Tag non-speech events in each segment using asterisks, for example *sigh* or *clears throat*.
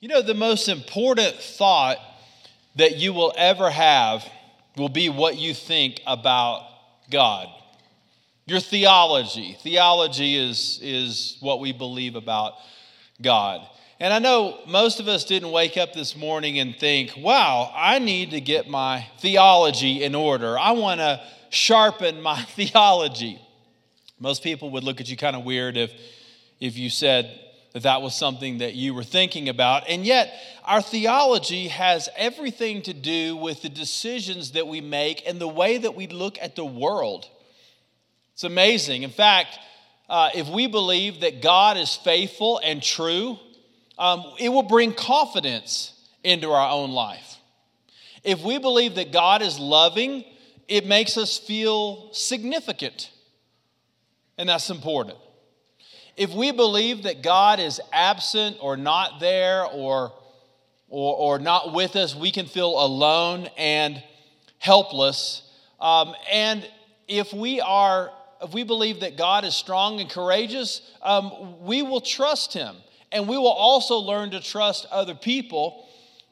You know, the most important thought that you will ever have will be what you think about God. Your theology. Theology is, is what we believe about God. And I know most of us didn't wake up this morning and think, wow, I need to get my theology in order. I want to sharpen my *laughs* theology. Most people would look at you kind of weird if, if you said that that was something that you were thinking about. And yet, our theology has everything to do with the decisions that we make and the way that we look at the world. It's amazing. In fact, uh, if we believe that God is faithful and true, um, it will bring confidence into our own life. If we believe that God is loving, it makes us feel significant, and that's important. If we believe that God is absent or not there or, or, or not with us, we can feel alone and helpless. Um, and if we are if we believe that God is strong and courageous, um, we will trust Him. And we will also learn to trust other people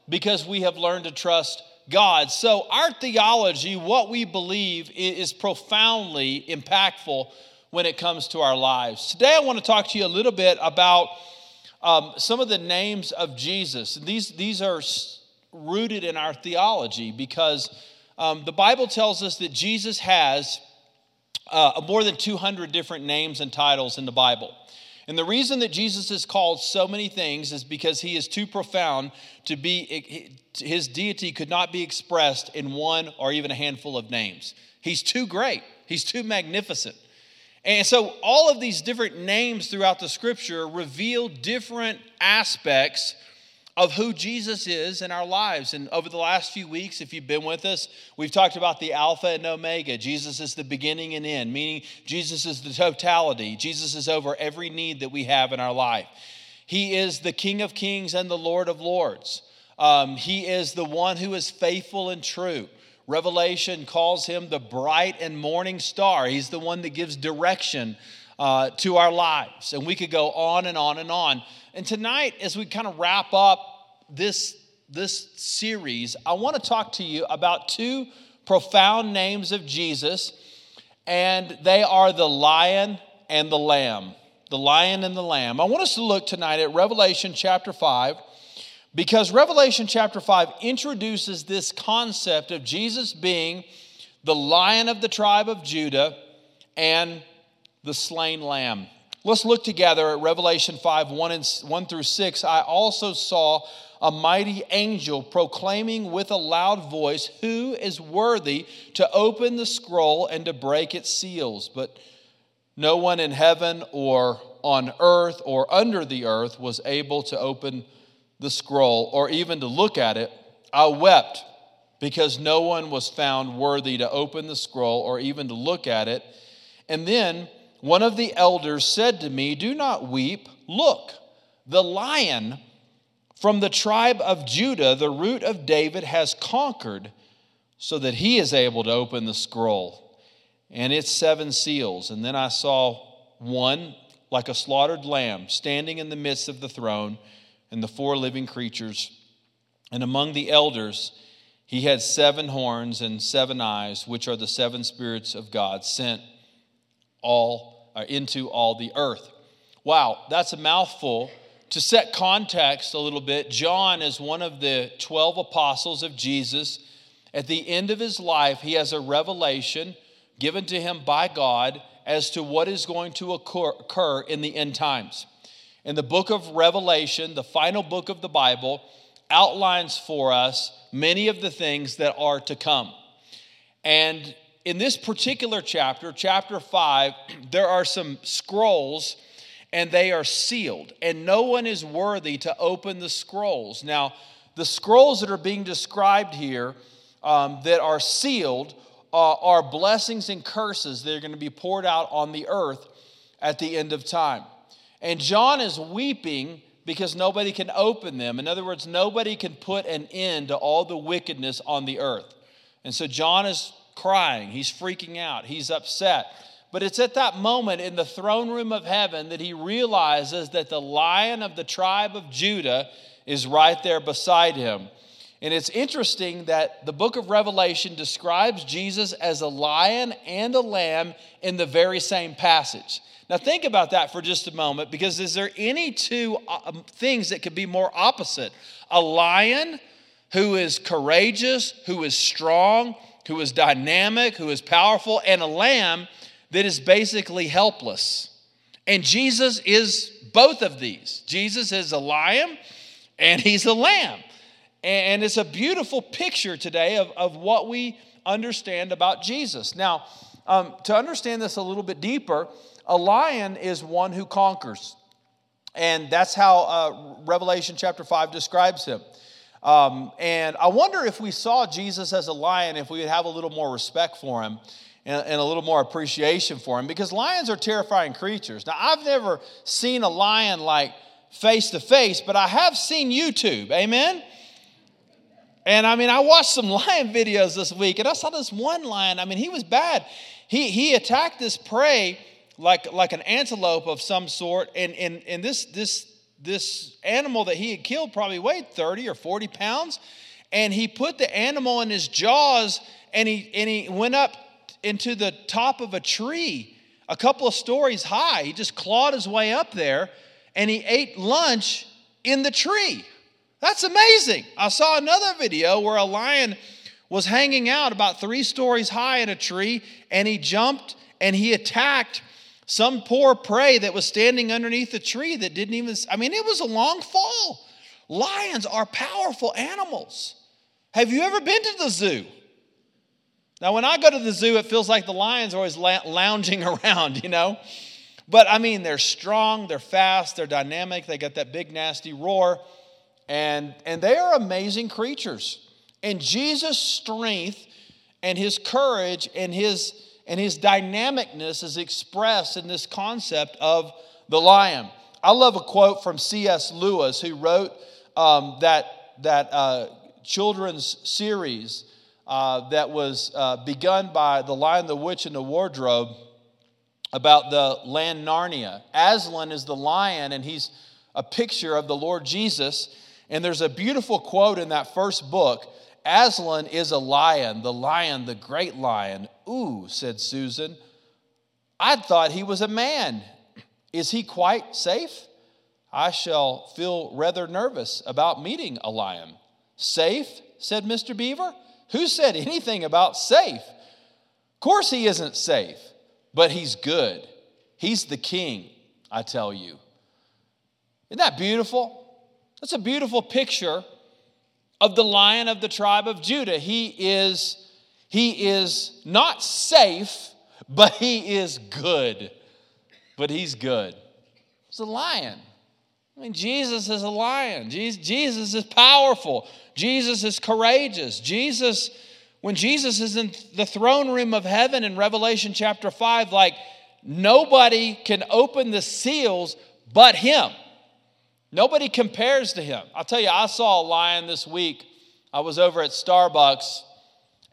because we have learned to trust God. So, our theology, what we believe, is profoundly impactful when it comes to our lives. Today, I want to talk to you a little bit about um, some of the names of Jesus. These, these are rooted in our theology because um, the Bible tells us that Jesus has uh, more than 200 different names and titles in the Bible. And the reason that Jesus is called so many things is because he is too profound to be, his deity could not be expressed in one or even a handful of names. He's too great, he's too magnificent. And so, all of these different names throughout the scripture reveal different aspects of who Jesus is in our lives. And over the last few weeks, if you've been with us, we've talked about the Alpha and Omega. Jesus is the beginning and end, meaning Jesus is the totality. Jesus is over every need that we have in our life. He is the King of Kings and the Lord of Lords. Um, he is the one who is faithful and true. Revelation calls him the bright and morning star. He's the one that gives direction uh, to our lives. And we could go on and on and on. And tonight, as we kind of wrap up this, this series, I want to talk to you about two profound names of Jesus, and they are the lion and the lamb. The lion and the lamb. I want us to look tonight at Revelation chapter 5 because Revelation chapter 5 introduces this concept of Jesus being the lion of the tribe of Judah and the slain lamb. Let's look together at Revelation 5 1, and, 1 through 6. I also saw a mighty angel proclaiming with a loud voice, Who is worthy to open the scroll and to break its seals? But no one in heaven or on earth or under the earth was able to open the scroll or even to look at it. I wept because no one was found worthy to open the scroll or even to look at it. And then one of the elders said to me, Do not weep. Look, the lion from the tribe of Judah, the root of David, has conquered so that he is able to open the scroll and its seven seals. And then I saw one like a slaughtered lamb standing in the midst of the throne and the four living creatures. And among the elders, he had seven horns and seven eyes, which are the seven spirits of God sent all uh, into all the earth. Wow, that's a mouthful. To set context a little bit, John is one of the 12 apostles of Jesus. At the end of his life, he has a revelation given to him by God as to what is going to occur, occur in the end times. In the book of Revelation, the final book of the Bible, outlines for us many of the things that are to come. And in this particular chapter, chapter 5, *clears throat* there are some scrolls and they are sealed, and no one is worthy to open the scrolls. Now, the scrolls that are being described here um, that are sealed uh, are blessings and curses that are going to be poured out on the earth at the end of time. And John is weeping because nobody can open them. In other words, nobody can put an end to all the wickedness on the earth. And so John is crying, he's freaking out, he's upset. But it's at that moment in the throne room of heaven that he realizes that the lion of the tribe of Judah is right there beside him. And it's interesting that the book of Revelation describes Jesus as a lion and a lamb in the very same passage. Now, think about that for just a moment because is there any two uh, things that could be more opposite? A lion who is courageous, who is strong, who is dynamic, who is powerful, and a lamb that is basically helpless. And Jesus is both of these. Jesus is a lion and he's a lamb. And it's a beautiful picture today of, of what we understand about Jesus. Now, um, to understand this a little bit deeper, a lion is one who conquers. And that's how uh, Revelation chapter 5 describes him. Um, and I wonder if we saw Jesus as a lion, if we would have a little more respect for him and, and, a little more appreciation for him, because lions are terrifying creatures. Now, I've never seen a lion like face to face, but I have seen YouTube. Amen? And I mean, I watched some *laughs* lion videos this week, and I saw this one lion. I mean, he was bad. He, he attacked this prey like, like an antelope of some sort. And, and, and this, this, this animal that he had killed probably weighed 30 or 40 pounds. And he put the animal in his jaws and he, and he went up into the top of a tree a couple of stories high. He just clawed his way up there and he ate lunch in the tree. That's amazing. I saw another video where a lion was hanging out about three stories high in a tree and he jumped and he attacked some poor prey that was standing underneath the tree that didn't even, I mean, it was a long fall. Lions are powerful animals. Have you ever been to the zoo? Now, when I go to the zoo, it feels like the lions are always lounging *laughs* around, you know? But I mean, they're strong, they're fast, they're dynamic, they got that big, nasty roar, and, and they are amazing creatures. And Jesus' strength and his courage and his and his dynamicness is expressed in this concept of the lion. I love a quote from C.S. Lewis, who wrote um, that, that uh, children's series uh, that was uh, begun by The Lion, the Witch, and the Wardrobe about the land Narnia. Aslan is the lion, and he's a picture of the Lord Jesus. And there's a beautiful quote in that first book Aslan is a lion, the lion, the great lion. Ooh, said Susan. I thought he was a man. Is he quite safe? I shall feel rather nervous about meeting a lion. Safe? said Mr. Beaver. Who said anything about safe? Of course, he isn't safe, but he's good. He's the king, I tell you. Isn't that beautiful? That's a beautiful picture of the lion of the tribe of Judah. He is, he is not safe, but he is good. But he's good. He's a lion. I mean, Jesus is a lion. Jesus is powerful. Jesus is courageous. Jesus, when Jesus is in the throne room of heaven in Revelation chapter 5, like nobody can open the seals but him. Nobody compares to him. I'll tell you, I saw a lion this week. I was over at Starbucks,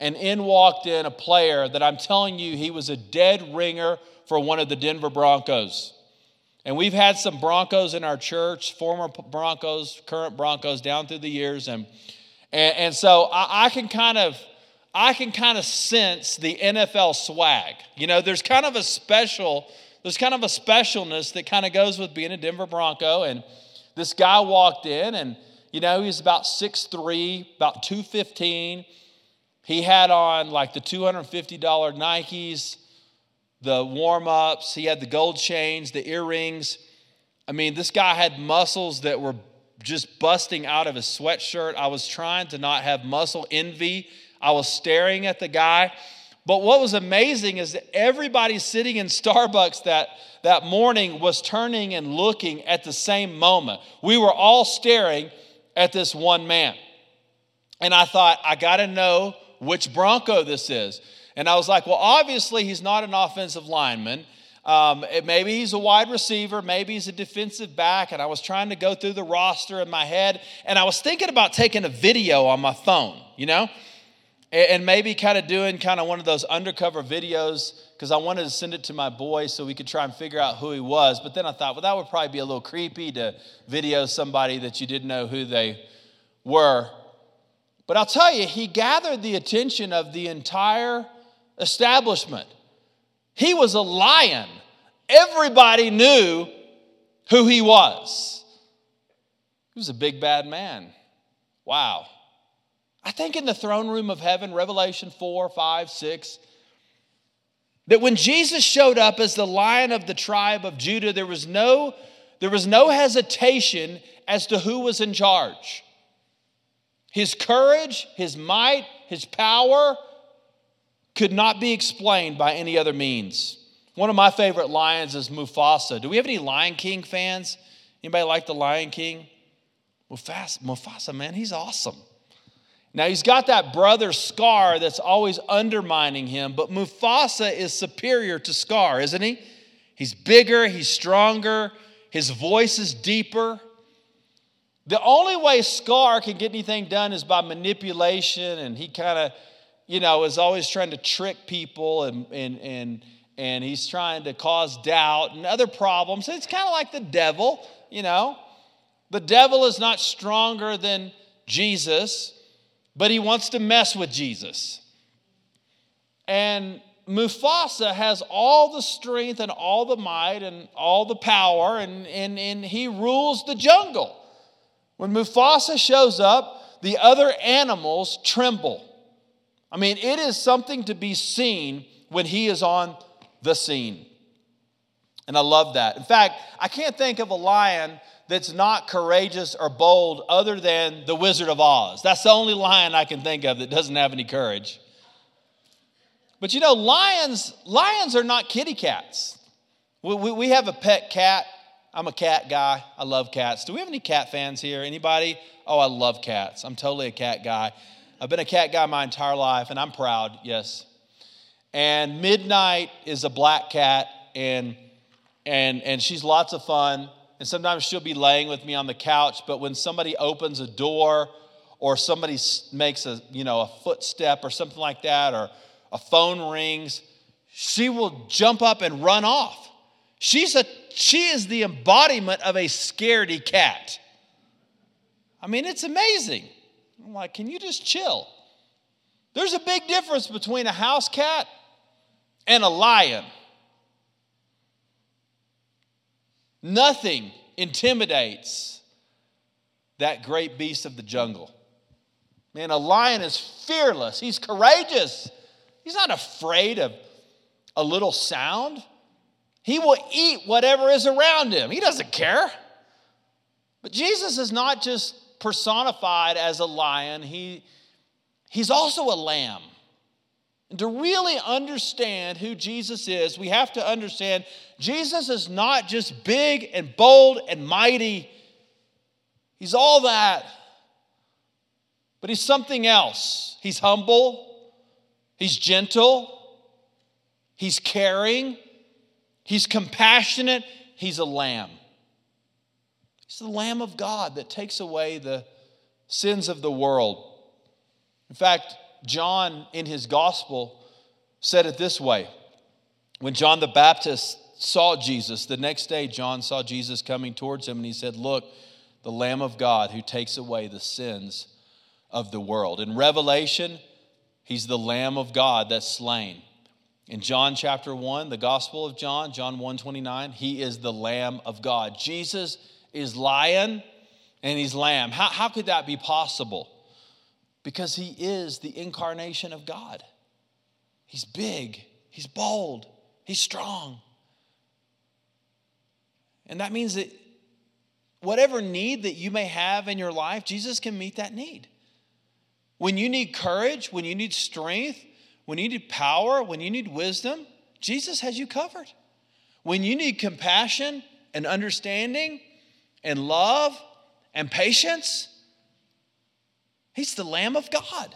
and in walked in a player that I'm telling you, he was a dead ringer for one of the Denver Broncos. And we've had some Broncos in our church, former Broncos, current Broncos, down through the years, and and, and so I, I can kind of I can kind of sense the NFL swag. You know, there's kind of a special, there's kind of a specialness that kind of goes with being a Denver Bronco, and this guy walked in and, you know, he's about 6'3, about 215. He had on like the $250 Nikes, the warm ups, he had the gold chains, the earrings. I mean, this guy had muscles that were just busting out of his sweatshirt. I was trying to not have muscle envy. I was staring at the guy. But what was amazing is that everybody sitting in Starbucks that, that morning was turning and looking at the same moment. We were all staring at this one man. And I thought, I got to know which Bronco this is. And I was like, well, obviously, he's not an offensive lineman. Um, maybe he's a wide receiver, maybe he's a defensive back. And I was trying to go through the roster in my head, and I was thinking about taking a video on my phone, you know? And maybe kind of doing kind of one of those undercover videos because I wanted to send it to my boy so we could try and figure out who he was. But then I thought, well, that would probably be a little creepy to video somebody that you didn't know who they were. But I'll tell you, he gathered the attention of the entire establishment. He was a lion. Everybody knew who he was. He was a big bad man. Wow. I think in the throne room of heaven, Revelation 4, 5, 6, that when Jesus showed up as the lion of the tribe of Judah, there was no, there was no hesitation as to who was in charge. His courage, his might, his power could not be explained by any other means. One of my favorite lions is Mufasa. Do we have any Lion King fans? Anybody like the Lion King? Mufasa, Mufasa man, he's awesome. Now, he's got that brother Scar that's always undermining him, but Mufasa is superior to Scar, isn't he? He's bigger, he's stronger, his voice is deeper. The only way Scar can get anything done is by manipulation, and he kind of, you know, is always trying to trick people and, and, and, and he's trying to cause doubt and other problems. It's kind of like the devil, you know. The devil is not stronger than Jesus but he wants to mess with Jesus. And Mufasa has all the strength and all the might and all the power, and, and, and he rules the jungle. When Mufasa shows up, the other animals tremble. I mean, it is something to be seen when he is on the scene. And I love that. In fact, I can't think of a lion that's not courageous or bold other than the Wizard of Oz. That's the only lion I can think of that doesn't have any courage. But you know, lions, lions are not kitty cats. We, we, we have a pet cat. I'm a cat guy. I love cats. Do we have any cat fans here? Anybody? Oh, I love cats. I'm totally a cat guy. I've been a cat guy my entire life, and I'm proud, yes. And Midnight is a black cat, and and and she's lots of fun and sometimes she'll be laying with me on the couch, but when somebody opens a door or somebody makes a, you know, a footstep or something like that, or a phone rings, she will jump up and run off. She's a, she is the embodiment of a scaredy cat. I mean, it's amazing. I'm like, can you just chill? There's a big difference between a house cat and a lion. Nothing intimidates that great beast of the jungle. Man, a lion is fearless, he's courageous, he's not afraid of a little sound. He will eat whatever is around him, he doesn't care. But Jesus is not just personified as a lion, he, he's also a lamb. And to really understand who Jesus is, we have to understand Jesus is not just big and bold and mighty. He's all that. But he's something else. He's humble, he's gentle, he's caring, he's compassionate, he's a lamb. He's the Lamb of God that takes away the sins of the world. In fact, John, in his gospel, said it this way When John the Baptist saw Jesus, the next day, John saw Jesus coming towards him, and he said, Look, the Lamb of God who takes away the sins of the world. In Revelation, he's the Lamb of God that's slain. In John chapter 1, the Gospel of John, John 1 29, he is the Lamb of God. Jesus is lion and he's lamb. How, how could that be possible? Because he is the incarnation of God. He's big, he's bold, he's strong. And that means that whatever need that you may have in your life, Jesus can meet that need. When you need courage, when you need strength, when you need power, when you need wisdom, Jesus has you covered. When you need compassion and understanding and love and patience, He's the Lamb of God.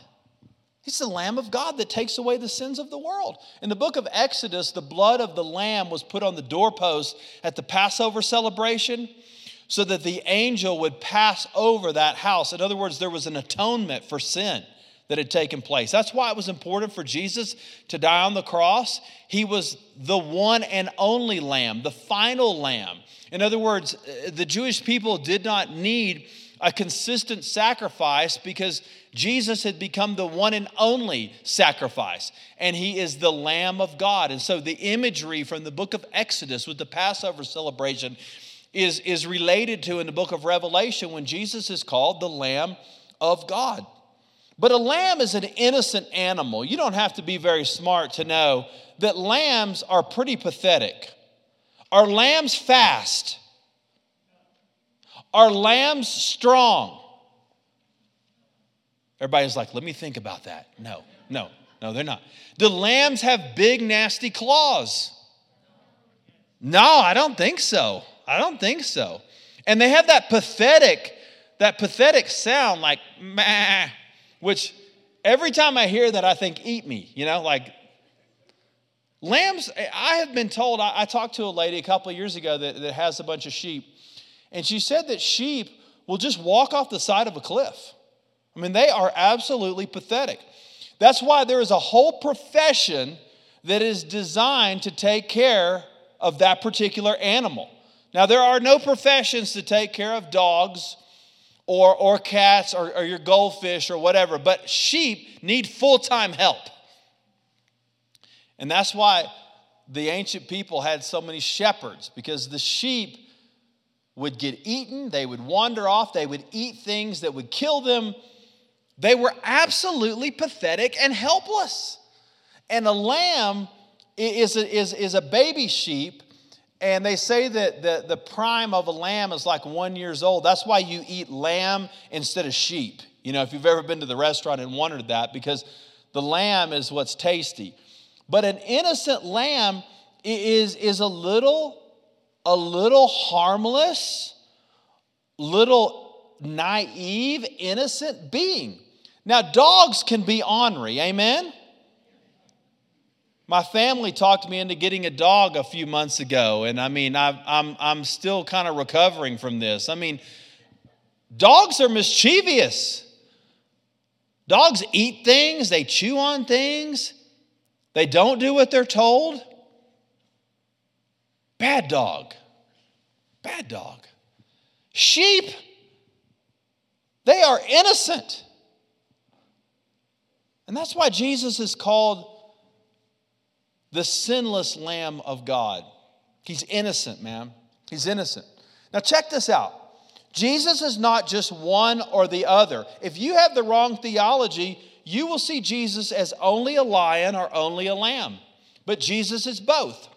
He's the Lamb of God that takes away the sins of the world. In the book of Exodus, the blood of the Lamb was put on the doorpost at the Passover celebration so that the angel would pass over that house. In other words, there was an atonement for sin. that had taken place. That's why it was important for Jesus to die on the cross. He was the one and only lamb, the final lamb. In other words, the Jewish people did not need a consistent sacrifice because Jesus had become the one and only sacrifice, and he is the Lamb of God. And so the imagery from the book of Exodus with the Passover celebration is, is related to in the book of Revelation when Jesus is called the Lamb of God. But a lamb is an innocent animal. You don't have to be very smart to know that lambs are pretty pathetic. Are lambs fast? Are lambs strong? Everybody's like, let me think about that. No, no, no, they're not. Do lambs have big, nasty claws? No, I don't think so. I don't think so. And they have that pathetic, that pathetic sound like meh, which every time I hear that, I think, eat me, you know, like lambs. I have been told, I, I talked to a lady a couple years ago that, that has a bunch of sheep, and she said that sheep will just walk off the side of a cliff. I mean, they are absolutely pathetic. That's why there is a whole profession that is designed to take care of that particular animal. Now, there are no professions to take care of dogs or, or cats or, or your goldfish or whatever, but sheep need full time help. And that's why the ancient people had so many shepherds, because the sheep would get eaten, they would wander off, they would eat things that would kill them. They were absolutely pathetic and helpless. And a lamb is a, is, is a baby sheep, and they say that the, the prime of a lamb is like one years old. That's why you eat lamb instead of sheep. You know, if you've ever been to the restaurant and wondered that, because the lamb is what's tasty. But an innocent lamb is, is a little, a little harmless, little naive, innocent being. Now, dogs can be ornery, amen? My family talked me into getting a dog a few months ago, and I mean, i I'm, I'm still kind of recovering from this. I mean, dogs are mischievous. Dogs eat things, they chew on things, they don't do what they're told. Bad dog. Bad dog. Sheep, they are innocent. And that's why Jesus is called the sinless Lamb of God. He's innocent, man. He's innocent. Now, check this out Jesus is not just one or the other. If you have the wrong theology, you will see Jesus as only a lion or only a lamb. But Jesus is both.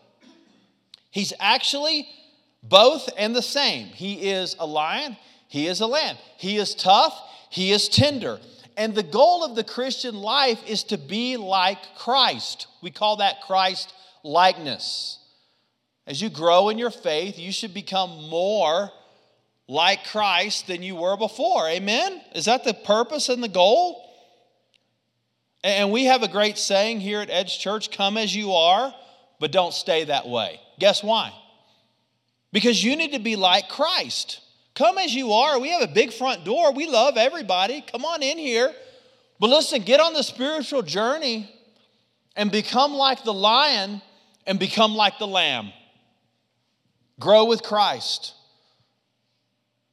He's actually both and the same. He is a lion, he is a lamb. He is tough, he is tender. And the goal of the Christian life is to be like Christ. We call that Christ likeness. As you grow in your faith, you should become more like Christ than you were before. Amen? Is that the purpose and the goal? And we have a great saying here at Edge Church come as you are, but don't stay that way. Guess why? Because you need to be like Christ. Come as you are. We have a big front door. We love everybody. Come on in here. But listen, get on the spiritual journey and become like the lion and become like the lamb. Grow with Christ.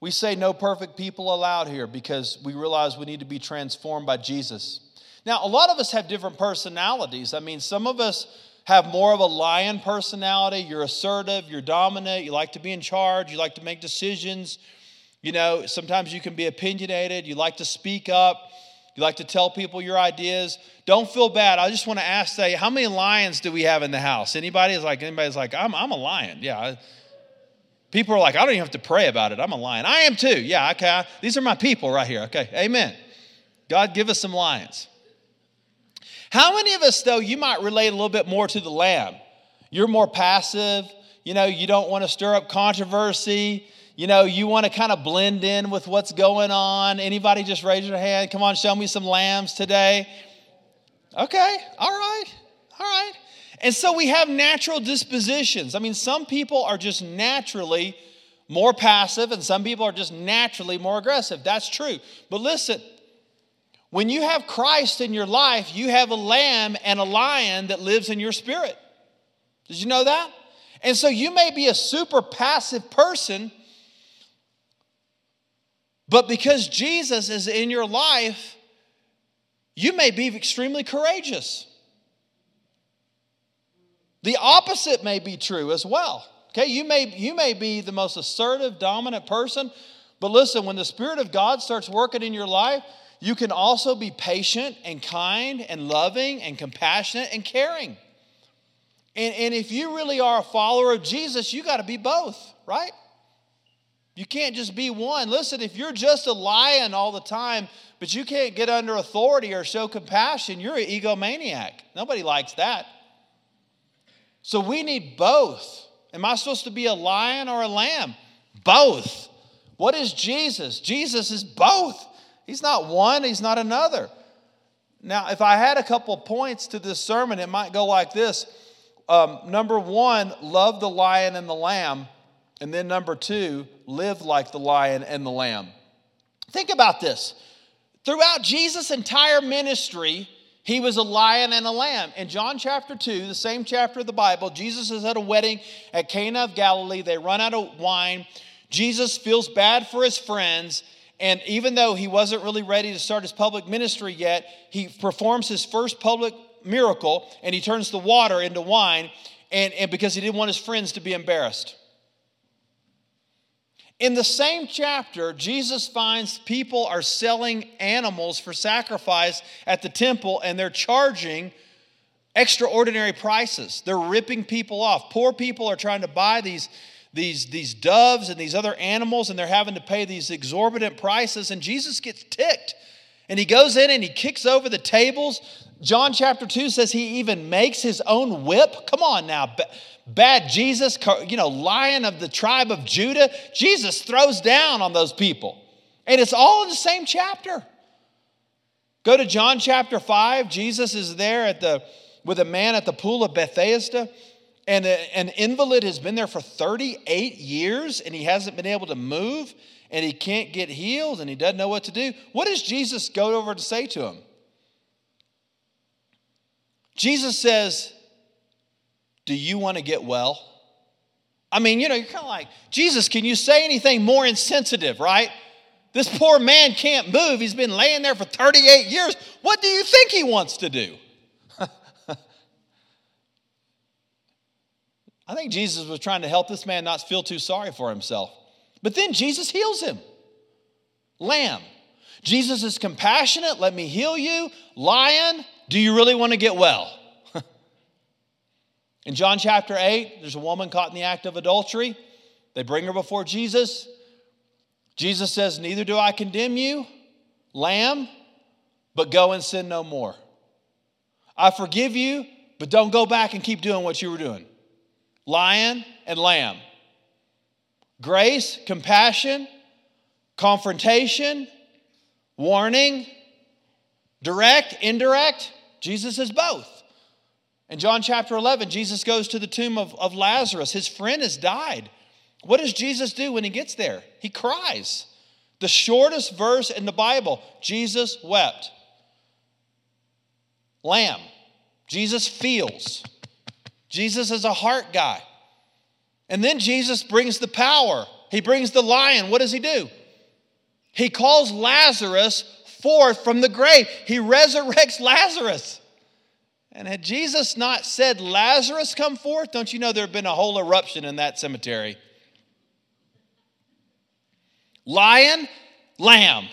We say no perfect people allowed here because we realize we need to be transformed by Jesus. Now, a lot of us have different personalities. I mean, some of us have more of a lion personality. You're assertive, you're dominant, you like to be in charge, you like to make decisions. You know, sometimes you can be opinionated, you like to speak up, you like to tell people your ideas. Don't feel bad. I just want to ask, say, how many lions do we have in the house? Anybody is like, anybody's like, I'm, I'm a lion. Yeah. People are like, I don't even have to pray about it. I'm a lion. I am too. Yeah, okay. These are my people right here. Okay. Amen. God, give us some lions. How many of us, though, you might relate a little bit more to the lamb? You're more passive. You know, you don't want to stir up controversy. You know, you want to kind of blend in with what's going on. Anybody just raise your hand? Come on, show me some lambs today. Okay, all right, all right. And so we have natural dispositions. I mean, some people are just naturally more passive, and some people are just naturally more aggressive. That's true. But listen, When you have Christ in your life, you have a lamb and a lion that lives in your spirit. Did you know that? And so you may be a super passive person, but because Jesus is in your life, you may be extremely courageous. The opposite may be true as well. Okay, you may, you may be the most assertive, dominant person, but listen, when the Spirit of God starts working in your life, you can also be patient and kind and loving and compassionate and caring. And, and if you really are a follower of Jesus, you got to be both, right? You can't just be one. Listen, if you're just a lion all the time, but you can't get under authority or show compassion, you're an egomaniac. Nobody likes that. So we need both. Am I supposed to be a lion or a lamb? Both. What is Jesus? Jesus is both. He's not one, he's not another. Now, if I had a couple points to this sermon, it might go like this. Um, number one, love the lion and the lamb. And then number two, live like the lion and the lamb. Think about this. Throughout Jesus' entire ministry, he was a lion and a lamb. In John chapter 2, the same chapter of the Bible, Jesus is at a wedding at Cana of Galilee. They run out of wine. Jesus feels bad for his friends. And even though he wasn't really ready to start his public ministry yet, he performs his first public miracle and he turns the water into wine and, and because he didn't want his friends to be embarrassed. In the same chapter, Jesus finds people are selling animals for sacrifice at the temple and they're charging extraordinary prices. They're ripping people off. Poor people are trying to buy these, these, these doves and these other animals and they're having to pay these exorbitant prices. And Jesus gets ticked and he goes in and he kicks over the tables. John chapter 2 says he even makes his own whip. Come on now bad Jesus, you know, lion of the tribe of Judah, Jesus throws down on those people. And it's all in the same chapter. Go to John chapter 5. Jesus is there at the, with a man at the pool of Bethesda. And a, an invalid has been there for 38 years and he hasn't been able to move and he can't get healed and he doesn't know what to do. What does Jesus go over to say to him? Jesus says, do you want to get well? I mean, you know, you're kind of like, Jesus, can you say anything more insensitive, right? This poor man can't move. He's been laying there for 38 years. What do you think he wants to do? I think Jesus was trying to help this man not feel too sorry for himself. But then Jesus heals him. Lamb. Jesus is compassionate. Let me heal you. Lion, do you really want to get well? *laughs* In John chapter 8, there's a woman caught in the act of adultery. They bring her before Jesus. Jesus says, Neither do I condemn you, lamb, but go and sin no more. I forgive you, but don't go back and keep doing what you were doing. Lion and lamb. Grace, compassion, confrontation, warning, direct, indirect. Jesus is both. In John chapter 11, Jesus goes to the tomb of, of Lazarus. His friend has died. What does Jesus do when he gets there? He cries. The shortest verse in the Bible Jesus wept. Lamb. Jesus feels. Jesus is a heart guy. And then Jesus brings the power. He brings the lion. What does he do? He calls Lazarus forth from the grave. He resurrects Lazarus. And had Jesus not said, Lazarus, come forth, don't you know there had been a whole eruption in that cemetery? Lion, lamb.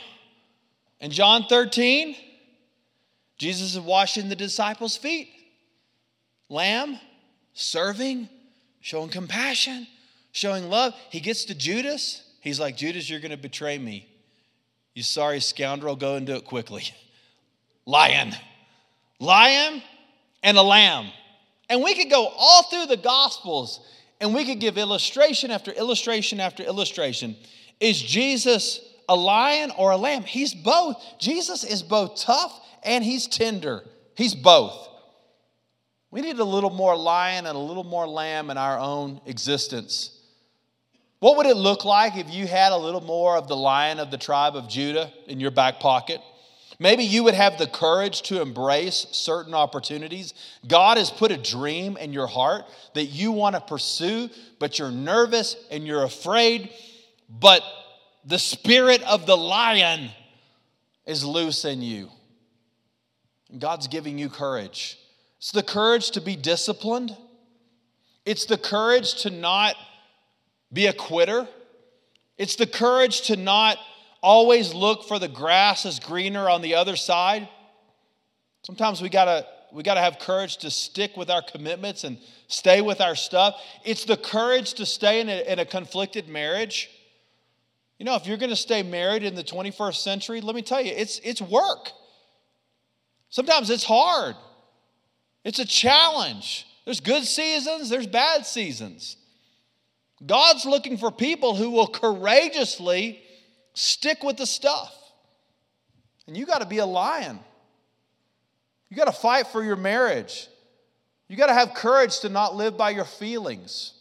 In John 13, Jesus is washing the disciples' feet. Lamb, serving, showing compassion, showing love. He gets to Judas. He's like, Judas, you're going to betray me. You sorry scoundrel, go and do it quickly. *laughs* Lion. Lion, and a lamb. And we could go all through the Gospels and we could give illustration after illustration after illustration. Is Jesus a lion or a lamb? He's both. Jesus is both tough and he's tender. He's both. We need a little more lion and a little more lamb in our own existence. What would it look like if you had a little more of the lion of the tribe of Judah in your back pocket? Maybe you would have the courage to embrace certain opportunities. God has put a dream in your heart that you want to pursue, but you're nervous and you're afraid. But the spirit of the lion is loose in you. God's giving you courage. It's the courage to be disciplined, it's the courage to not be a quitter, it's the courage to not always look for the grass is greener on the other side. Sometimes we gotta we gotta have courage to stick with our commitments and stay with our stuff. It's the courage to stay in a, in a conflicted marriage. You know, if you're gonna stay married in the 21st century, let me tell you, it's it's work. Sometimes it's hard. It's a challenge. There's good seasons, there's bad seasons. God's looking for people who will courageously Stick with the stuff. And you got to be a lion. You got to fight for your marriage. You got to have courage to not live by your feelings.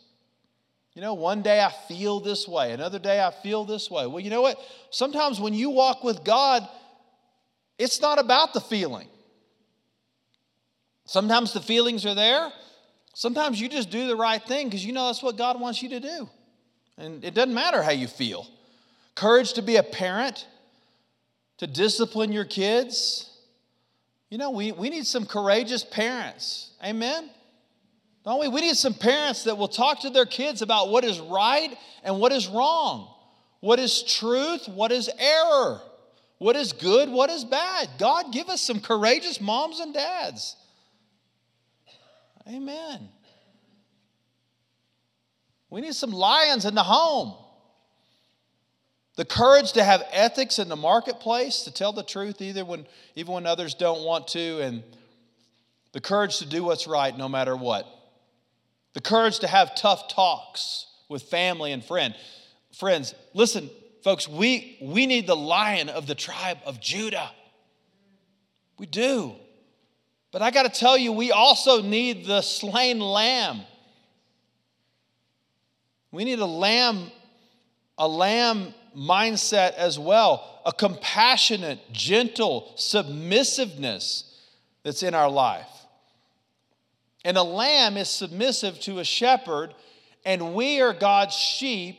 You know, one day I feel this way, another day I feel this way. Well, you know what? Sometimes when you walk with God, it's not about the feeling. Sometimes the feelings are there. Sometimes you just do the right thing because you know that's what God wants you to do. And it doesn't matter how you feel courage to be a parent, to discipline your kids. You know, we, we need some courageous parents. Amen? Don't we? We need some parents that will talk to their kids about what is right and what is wrong, what is truth, what is error, what is good, what is bad. God, give us some courageous moms and dads. Amen. We need some lions in the home. The courage to have ethics in the marketplace, to tell the truth either when, even when others don't want to, and the courage to do what's right no matter what. The courage to have tough talks with family and friend. Friends, listen, folks, we, we need the lion of the tribe of Judah. We do. But I got to tell you, we also need the slain lamb. We need a lamb, a lamb mindset as well a compassionate, gentle submissiveness that's in our life. And a lamb is submissive to a shepherd, and we are God's sheep,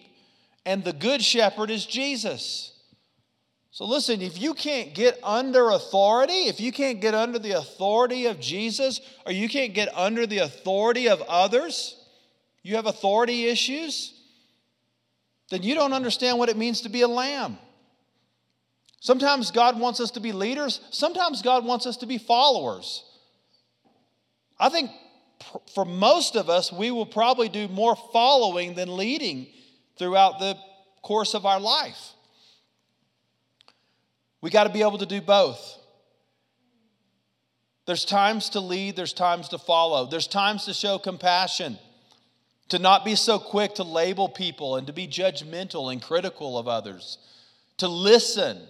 and the good shepherd is Jesus. So, listen, if you can't get under authority, if you can't get under the authority of Jesus, or you can't get under the authority of others, you have authority issues, then you don't understand what it means to be a lamb. Sometimes God wants us to be leaders, sometimes God wants us to be followers. I think for most of us, we will probably do more following than leading throughout the course of our life. We got to be able to do both. There's times to lead, there's times to follow, there's times to show compassion to not be so quick to label people and to be judgmental and critical of others, to listen,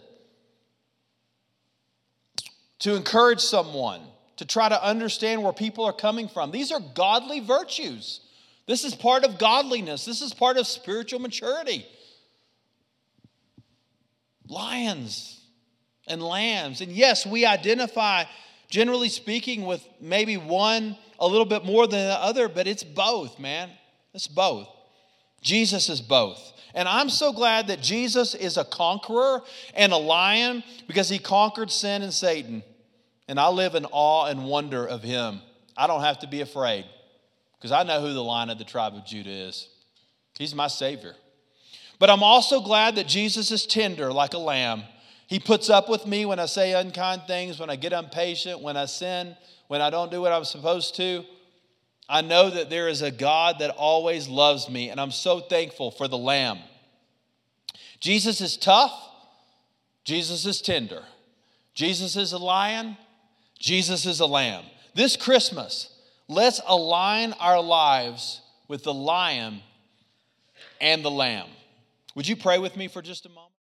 to encourage someone, to try to understand where people are coming from. These are godly virtues. This is part of godliness, this is part of spiritual maturity. Lions and lambs. And yes, we identify, generally speaking, with maybe one a little bit more than the other, but it's both, man. It's both. Jesus is both. And I'm so glad that Jesus is a conqueror and a lion because he conquered sin and Satan. And I live in awe and wonder of him. I don't have to be afraid because I know who the lion of the tribe of Judah is. He's my Savior. But I'm also glad that Jesus is tender like a lamb. He puts up with me when I say unkind things, when I get impatient, when I sin, when I don't do what I'm supposed to. I know that there is a God that always loves me, and I'm so thankful for the Lamb. Jesus is tough, Jesus is tender. Jesus is a lion, Jesus is a lamb. This Christmas, let's align our lives with the lion and the lamb. Would you pray with me for just a moment?